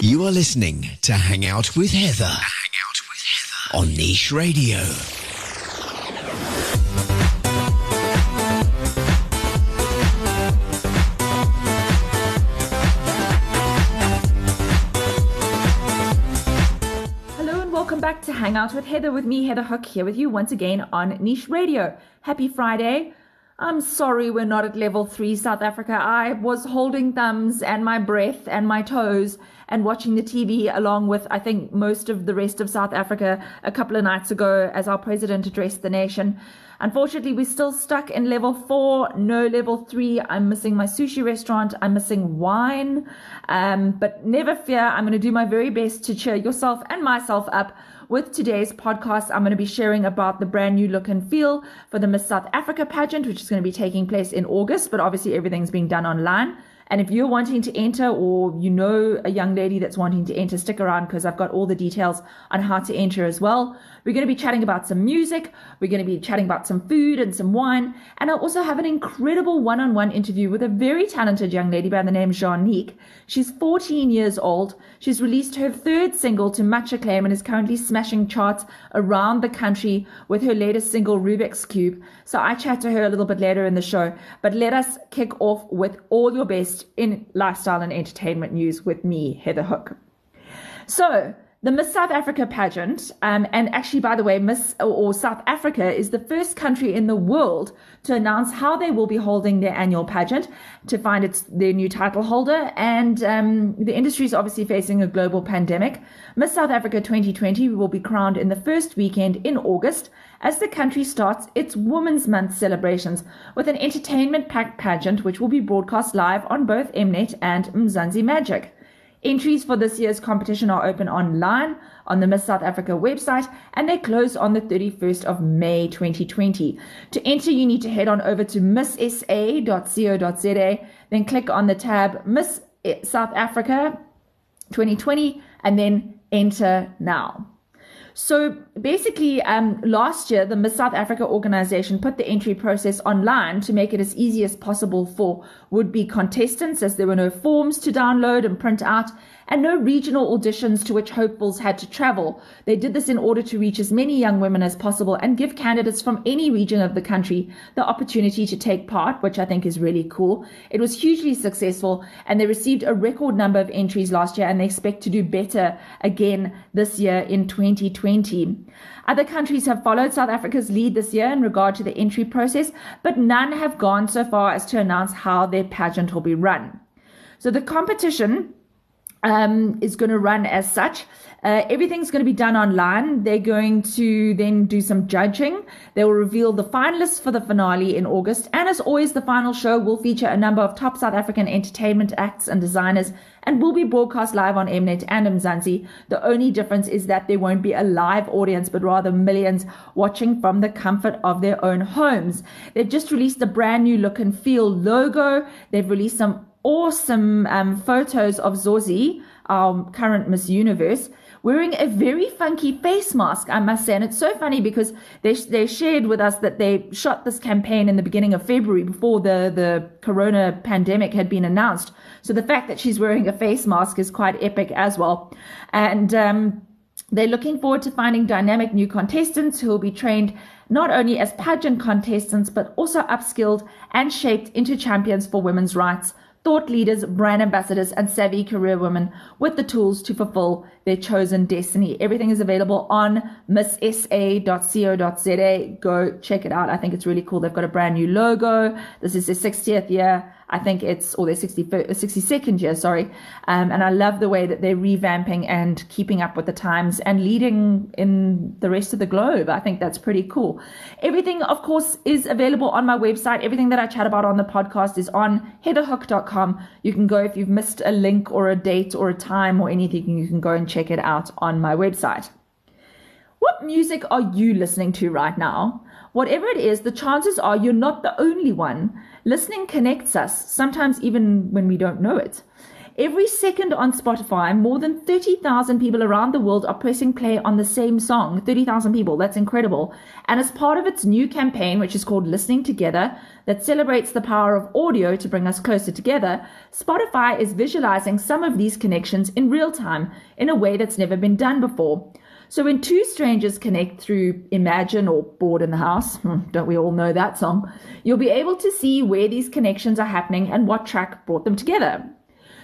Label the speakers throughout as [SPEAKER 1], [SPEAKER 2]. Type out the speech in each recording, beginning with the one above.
[SPEAKER 1] You are listening to Hang Out with Heather. Hang Out with Heather on Niche Radio.
[SPEAKER 2] Hello and welcome back to Hang Out with Heather with me, Heather Hook, here with you once again on Niche Radio. Happy Friday. I'm sorry we're not at level three South Africa. I was holding thumbs and my breath and my toes and watching the TV along with, I think, most of the rest of South Africa a couple of nights ago as our president addressed the nation. Unfortunately, we're still stuck in level four, no level three. I'm missing my sushi restaurant. I'm missing wine. Um, but never fear, I'm going to do my very best to cheer yourself and myself up with today's podcast, I'm going to be sharing about the brand new look and feel for the Miss South Africa pageant, which is going to be taking place in August, but obviously everything's being done online. And if you're wanting to enter or you know a young lady that's wanting to enter, stick around because I've got all the details on how to enter as well. We're going to be chatting about some music. We're going to be chatting about some food and some wine. And I'll also have an incredible one on one interview with a very talented young lady by the name Janique. She's 14 years old. She's released her third single to much acclaim and is currently smashing charts around the country with her latest single, Rubik's Cube. So I chat to her a little bit later in the show. But let us kick off with all your best in lifestyle and entertainment news with me, Heather Hook. So, the Miss South Africa pageant, um, and actually, by the way, Miss or South Africa is the first country in the world to announce how they will be holding their annual pageant to find its their new title holder. And um, the industry is obviously facing a global pandemic. Miss South Africa 2020 will be crowned in the first weekend in August as the country starts its Women's Month celebrations with an entertainment packed pageant which will be broadcast live on both Mnet and Mzansi Magic. Entries for this year's competition are open online on the Miss South Africa website and they close on the 31st of May 2020. To enter, you need to head on over to misssa.co.za, then click on the tab Miss South Africa 2020 and then enter now. So basically, um, last year, the Miss South Africa organization put the entry process online to make it as easy as possible for would be contestants, as there were no forms to download and print out, and no regional auditions to which hopefuls had to travel. They did this in order to reach as many young women as possible and give candidates from any region of the country the opportunity to take part, which I think is really cool. It was hugely successful, and they received a record number of entries last year, and they expect to do better again this year in 2020. Other countries have followed South Africa's lead this year in regard to the entry process, but none have gone so far as to announce how their pageant will be run. So the competition um, is going to run as such. Uh, everything's going to be done online. They're going to then do some judging. They will reveal the finalists for the finale in August. And as always, the final show will feature a number of top South African entertainment acts and designers and will be broadcast live on Mnet and Mzansi. The only difference is that there won't be a live audience, but rather millions watching from the comfort of their own homes. They've just released a brand new look and feel logo. They've released some awesome um, photos of Zozi, our current Miss Universe, wearing a very funky face mask, I must say. And it's so funny because they, they shared with us that they shot this campaign in the beginning of February before the, the corona pandemic had been announced. So the fact that she's wearing a face mask is quite epic as well. And, um, they're looking forward to finding dynamic new contestants who will be trained not only as pageant contestants, but also upskilled and shaped into champions for women's rights thought leaders, brand ambassadors, and savvy career women with the tools to fulfill their chosen destiny. Everything is available on misssa.co.za. Go check it out. I think it's really cool. They've got a brand new logo. This is their 60th year. I think it's, or their 60, 62nd year, sorry. Um, and I love the way that they're revamping and keeping up with the times and leading in the rest of the globe. I think that's pretty cool. Everything, of course, is available on my website. Everything that I chat about on the podcast is on heatherhook.com. You can go if you've missed a link or a date or a time or anything, you can go and check it out on my website. What music are you listening to right now? Whatever it is, the chances are you're not the only one. Listening connects us, sometimes even when we don't know it. Every second on Spotify, more than 30,000 people around the world are pressing play on the same song. 30,000 people. That's incredible. And as part of its new campaign, which is called Listening Together, that celebrates the power of audio to bring us closer together, Spotify is visualizing some of these connections in real time in a way that's never been done before. So when two strangers connect through Imagine or Bored in the House, hmm, don't we all know that song? You'll be able to see where these connections are happening and what track brought them together.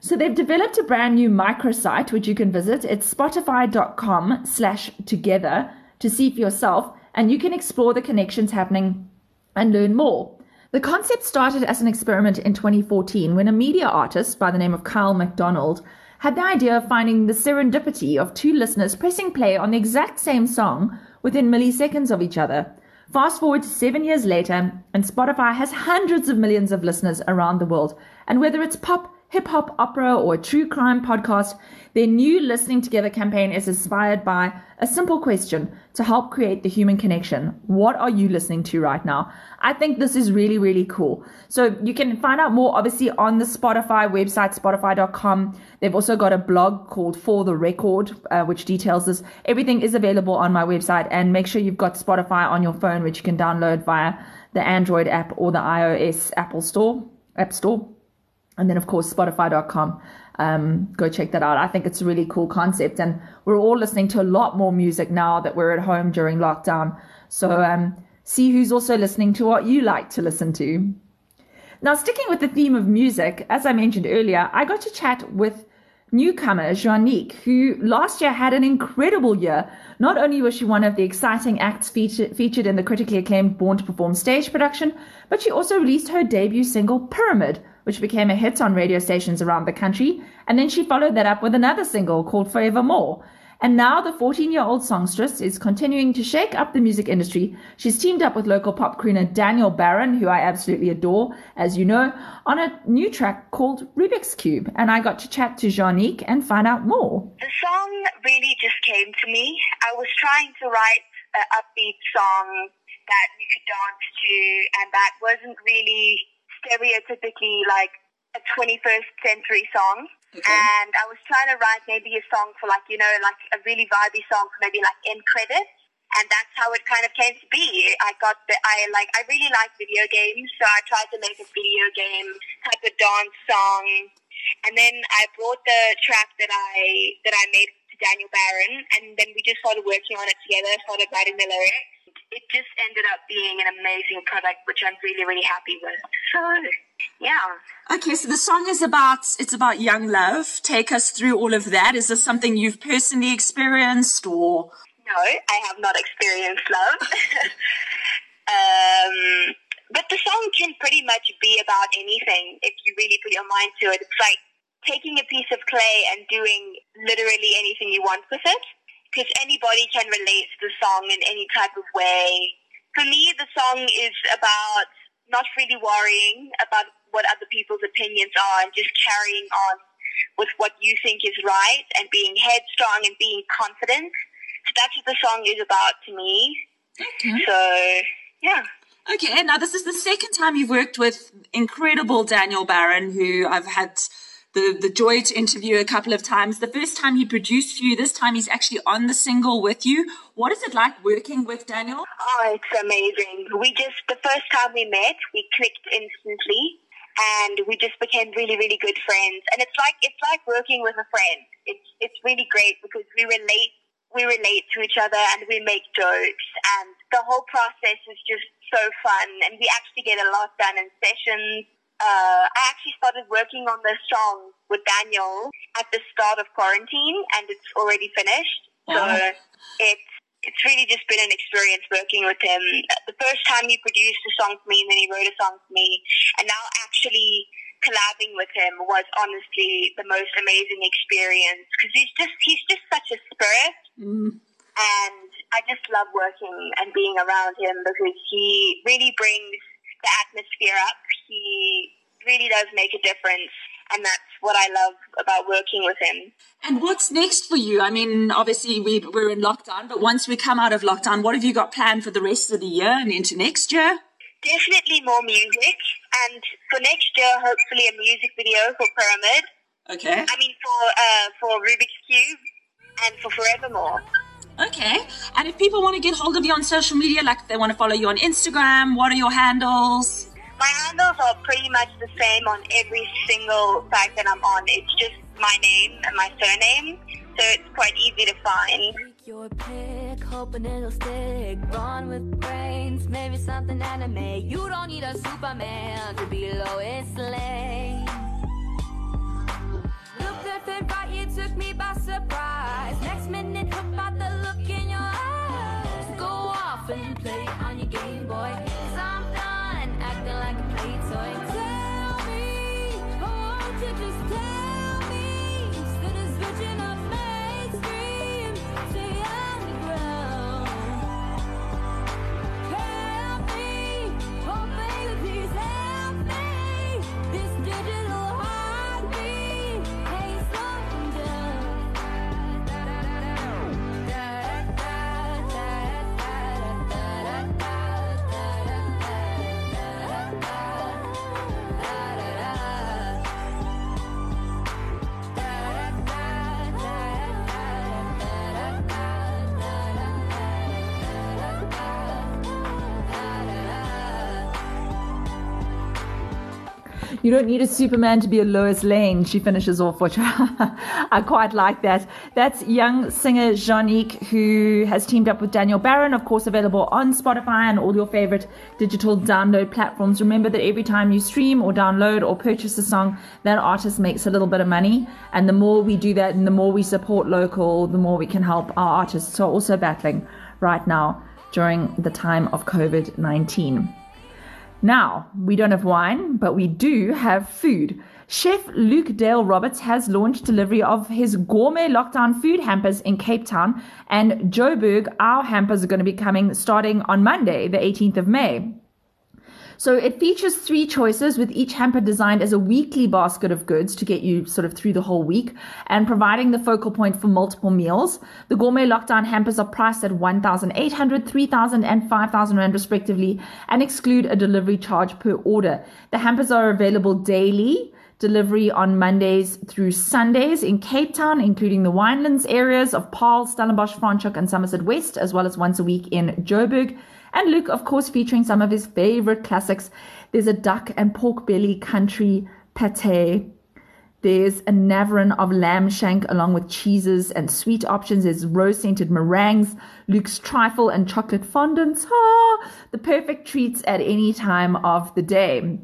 [SPEAKER 2] So they've developed a brand new microsite which you can visit. It's spotify.com slash together to see for yourself and you can explore the connections happening and learn more. The concept started as an experiment in 2014 when a media artist by the name of Kyle McDonald had the idea of finding the serendipity of two listeners pressing play on the exact same song within milliseconds of each other. Fast forward to seven years later, and Spotify has hundreds of millions of listeners around the world. And whether it's pop, hip hop, opera, or true crime podcast, their new Listening Together campaign is inspired by a simple question to help create the human connection. What are you listening to right now? I think this is really, really cool. So you can find out more obviously on the Spotify website, spotify.com. They've also got a blog called For the Record, uh, which details this. Everything is available on my website and make sure you've got Spotify on your phone, which you can download via the Android app or the iOS Apple Store, App Store. And then, of course, Spotify.com. Um, go check that out. I think it's a really cool concept. And we're all listening to a lot more music now that we're at home during lockdown. So um, see who's also listening to what you like to listen to. Now, sticking with the theme of music, as I mentioned earlier, I got to chat with newcomer Janique, who last year had an incredible year. Not only was she one of the exciting acts feature, featured in the critically acclaimed Born to Perform stage production, but she also released her debut single, Pyramid, which became a hit on radio stations around the country. And then she followed that up with another single called Forevermore. And now the 14 year old songstress is continuing to shake up the music industry. She's teamed up with local pop crooner Daniel Baron, who I absolutely adore, as you know, on a new track called Rubik's Cube. And I got to chat to Janique and find out more.
[SPEAKER 3] The song really just came to me. I was trying to write an upbeat song that you could dance to, and that wasn't really stereotypically like a 21st century song. Okay. And I was trying to write maybe a song for like, you know, like a really vibey song for maybe like end credits. And that's how it kind of came to be. I got the, I like, I really like video games. So I tried to make a video game type of dance song. And then I brought the track that I, that I made to Daniel Baron. And then we just started working on it together, started writing the lyrics it just ended up being an amazing product, which I'm really, really happy with. So, yeah.
[SPEAKER 4] Okay, so the song is about it's about young love. Take us through all of that. Is this something you've personally experienced, or?
[SPEAKER 3] No, I have not experienced love. um, but the song can pretty much be about anything if you really put your mind to it. It's like taking a piece of clay and doing literally anything you want with it because anybody can relate to the song in any type of way. For me, the song is about not really worrying about what other people's opinions are and just carrying on with what you think is right and being headstrong and being confident. So that's what the song is about to me. Okay. So, yeah.
[SPEAKER 4] Okay, now this is the second time you've worked with incredible Daniel Baron, who I've had the, the joy to interview a couple of times. The first time he produced for you, this time he's actually on the single with you. What is it like working with Daniel?
[SPEAKER 3] Oh, it's amazing. We just, the first time we met, we clicked instantly and we just became really, really good friends. And it's like, it's like working with a friend. It's, it's really great because we relate, we relate to each other and we make jokes and the whole process is just so fun and we actually get a lot done in sessions uh, I actually started working on this song with Daniel at the start of quarantine, and it's already finished. So it's it's really just been an experience working with him. The first time he produced a song for me, and then he wrote a song for me, and now actually collabing with him was honestly the most amazing experience because he's just he's just such a spirit. Mm. And I just love working and being around him because he really brings the atmosphere up. He really does make a difference. And that's what I love about working with him.
[SPEAKER 4] And what's next for you? I mean, obviously we, we're in lockdown, but once we come out of lockdown, what have you got planned for the rest of the year and into next year?
[SPEAKER 3] Definitely more music. And for next year, hopefully a music video for Pyramid.
[SPEAKER 4] Okay.
[SPEAKER 3] I mean, for uh, for Rubik's Cube and for Forevermore.
[SPEAKER 4] Okay. And if people want to get hold of you on social media, like if they want to follow you on Instagram, what are your handles?
[SPEAKER 3] My handles are pretty much the same on every single site that I'm on. It's just my name and my surname, so it's quite easy to find.
[SPEAKER 5] Your pick, hoping it'll stick. Born with brains, maybe something anime. You don't need a Superman to be Lois Lane. Left and right, you took me by surprise. Next minute, hooked by You
[SPEAKER 2] don't need a Superman to be a Lois Lane. She finishes off, which I quite like that. That's young singer Janique, who has teamed up with Daniel Baron, of course, available on Spotify and all your favorite digital download platforms. Remember that every time you stream or download or purchase a song, that artist makes a little bit of money. And the more we do that and the more we support local, the more we can help our artists who are also battling right now during the time of COVID 19. Now, we don't have wine, but we do have food. Chef Luke Dale Roberts has launched delivery of his gourmet lockdown food hampers in Cape Town, and Joburg, our hampers are going to be coming starting on Monday, the 18th of May. So it features three choices with each hamper designed as a weekly basket of goods to get you sort of through the whole week and providing the focal point for multiple meals. The gourmet lockdown hampers are priced at 1,800, 3,000 and 5,000 rand respectively and exclude a delivery charge per order. The hampers are available daily delivery on Mondays through Sundays in Cape Town, including the Winelands areas of Paarl, Stellenbosch, Franschhoek, and Somerset West, as well as once a week in Joburg. And Luke, of course, featuring some of his favorite classics. There's a duck and pork belly country pate. There's a navarin of lamb shank along with cheeses and sweet options. There's rose scented meringues, Luke's trifle and chocolate fondants. Ah, the perfect treats at any time of the day.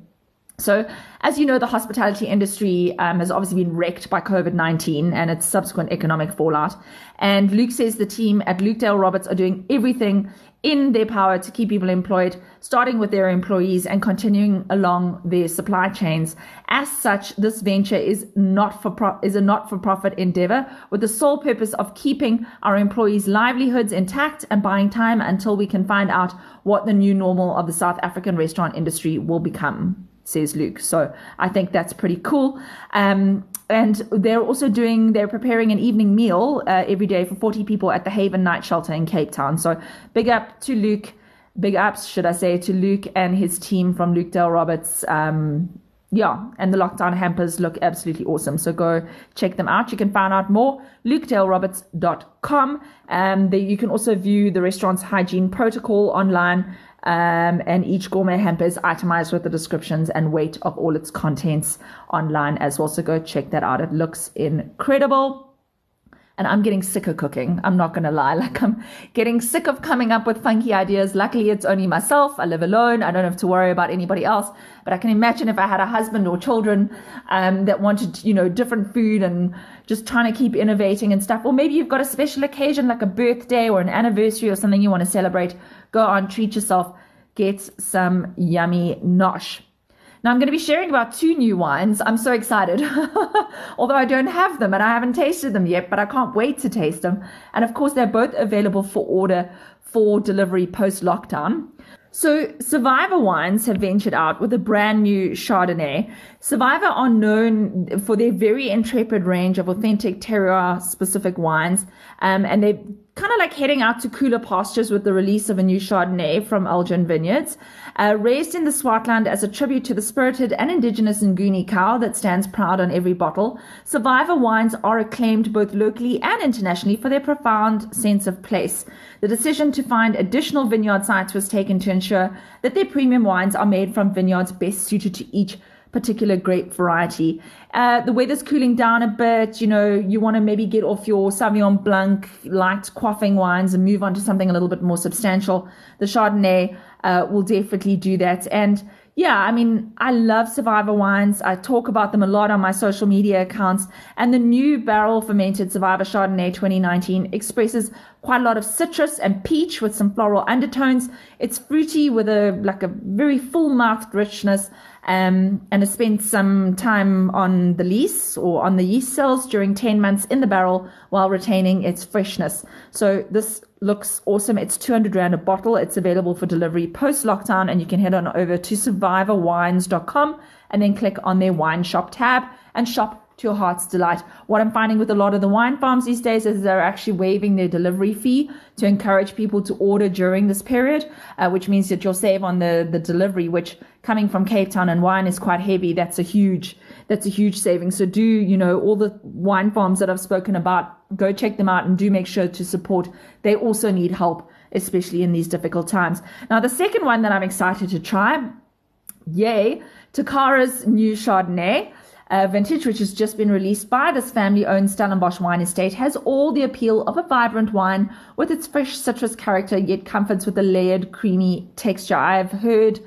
[SPEAKER 2] So, as you know, the hospitality industry um, has obviously been wrecked by COVID 19 and its subsequent economic fallout. And Luke says the team at Luke Dale Roberts are doing everything in their power to keep people employed, starting with their employees and continuing along their supply chains. As such, this venture is not for pro- is a not for profit endeavor with the sole purpose of keeping our employees' livelihoods intact and buying time until we can find out what the new normal of the South African restaurant industry will become says Luke. So I think that's pretty cool. Um, and they're also doing, they're preparing an evening meal uh, every day for 40 people at the Haven Night Shelter in Cape Town. So big up to Luke, big ups, should I say, to Luke and his team from Luke Dale Roberts. Um, yeah, and the lockdown hampers look absolutely awesome. So go check them out. You can find out more, lukedaleroberts.com. Um, you can also view the restaurant's hygiene protocol online. Um, and each gourmet hamper is itemized with the descriptions and weight of all its contents online as well. So go check that out. It looks incredible. And I'm getting sick of cooking. I'm not going to lie. Like, I'm getting sick of coming up with funky ideas. Luckily, it's only myself. I live alone. I don't have to worry about anybody else. But I can imagine if I had a husband or children um, that wanted, you know, different food and just trying to keep innovating and stuff. Or maybe you've got a special occasion like a birthday or an anniversary or something you want to celebrate. Go on, treat yourself, get some yummy nosh. Now, I'm going to be sharing about two new wines. I'm so excited. Although I don't have them and I haven't tasted them yet, but I can't wait to taste them. And of course, they're both available for order for delivery post lockdown. So, Survivor Wines have ventured out with a brand new Chardonnay. Survivor are known for their very intrepid range of authentic terroir specific wines, um, and they're kind of like heading out to cooler pastures with the release of a new Chardonnay from Elgin Vineyards. Uh, raised in the Swartland as a tribute to the spirited and indigenous Nguni cow that stands proud on every bottle, Survivor wines are acclaimed both locally and internationally for their profound sense of place. The decision to find additional vineyard sites was taken to ensure that their premium wines are made from vineyards best suited to each particular grape variety. Uh, the weather's cooling down a bit. You know, you want to maybe get off your Sauvignon Blanc light quaffing wines and move on to something a little bit more substantial. The Chardonnay uh, will definitely do that. And yeah, I mean, I love Survivor wines. I talk about them a lot on my social media accounts. And the new barrel fermented Survivor Chardonnay 2019 expresses quite a lot of citrus and peach with some floral undertones. It's fruity with a like a very full mouthed richness. Um, and has spent some time on the lees or on the yeast cells during 10 months in the barrel while retaining its freshness. So this looks awesome. It's 200 Rand a bottle. It's available for delivery post lockdown, and you can head on over to survivorwines.com and then click on their wine shop tab and shop to your heart's delight. What I'm finding with a lot of the wine farms these days is they're actually waiving their delivery fee to encourage people to order during this period, uh, which means that you'll save on the, the delivery, which coming from Cape Town and wine is quite heavy. That's a huge, that's a huge saving. So do, you know, all the wine farms that I've spoken about, go check them out and do make sure to support. They also need help, especially in these difficult times. Now, the second one that I'm excited to try, yay, Tokara's new Chardonnay uh, vintage, which has just been released by this family owned Stellenbosch wine estate, has all the appeal of a vibrant wine with its fresh citrus character, yet comforts with a layered, creamy texture. I've heard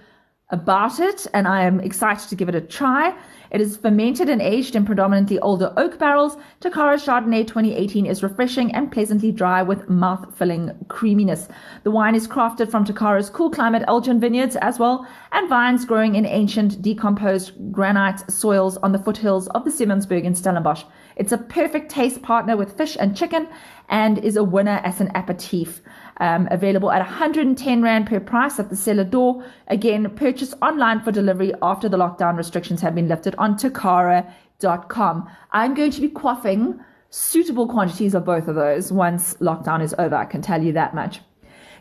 [SPEAKER 2] about it and I am excited to give it a try. It is fermented and aged in predominantly older oak barrels. Tokara Chardonnay 2018 is refreshing and pleasantly dry with mouth-filling creaminess. The wine is crafted from Tokara's cool climate Elgin vineyards as well, and vines growing in ancient decomposed granite soils on the foothills of the Simonsberg in Stellenbosch. It's a perfect taste partner with fish and chicken and is a winner as an aperitif. Um, available at 110 Rand per price at the cellar door. Again, purchase online for delivery after the lockdown restrictions have been lifted on tokara.com. I'm going to be quaffing suitable quantities of both of those once lockdown is over. I can tell you that much.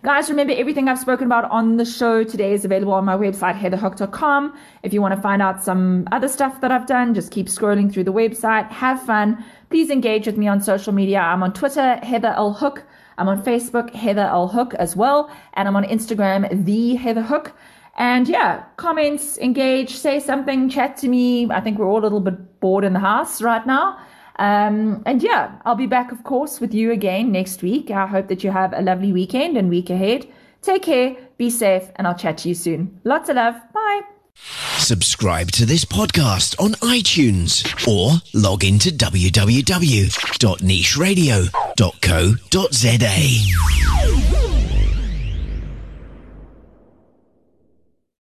[SPEAKER 2] Guys, remember everything I've spoken about on the show today is available on my website, heatherhook.com. If you want to find out some other stuff that I've done, just keep scrolling through the website. Have fun. Please engage with me on social media. I'm on Twitter, Heather L. Hook. I'm on Facebook, Heather L. Hook as well. And I'm on Instagram, The Heather Hook. And yeah, comments, engage, say something, chat to me. I think we're all a little bit bored in the house right now. Um, and yeah, I'll be back, of course, with you again next week. I hope that you have a lovely weekend and week ahead. Take care, be safe, and I'll chat to you soon. Lots of love. Bye.
[SPEAKER 1] Subscribe to this podcast on iTunes or log into www.nicheradio.co.za.